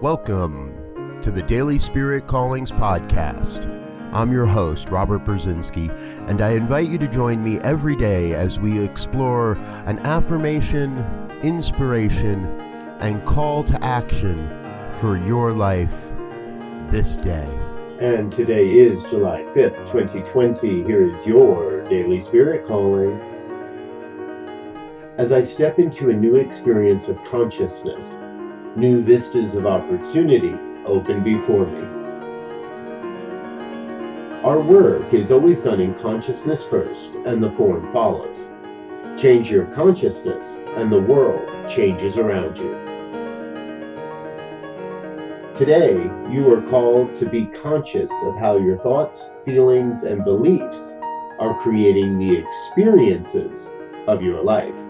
Welcome to the Daily Spirit Callings Podcast. I'm your host, Robert Brzezinski, and I invite you to join me every day as we explore an affirmation, inspiration, and call to action for your life this day. And today is July 5th, 2020. Here is your Daily Spirit Calling. As I step into a new experience of consciousness, new vistas of opportunity open before me. Our work is always done in consciousness first, and the form follows. Change your consciousness, and the world changes around you. Today, you are called to be conscious of how your thoughts, feelings, and beliefs are creating the experiences of your life.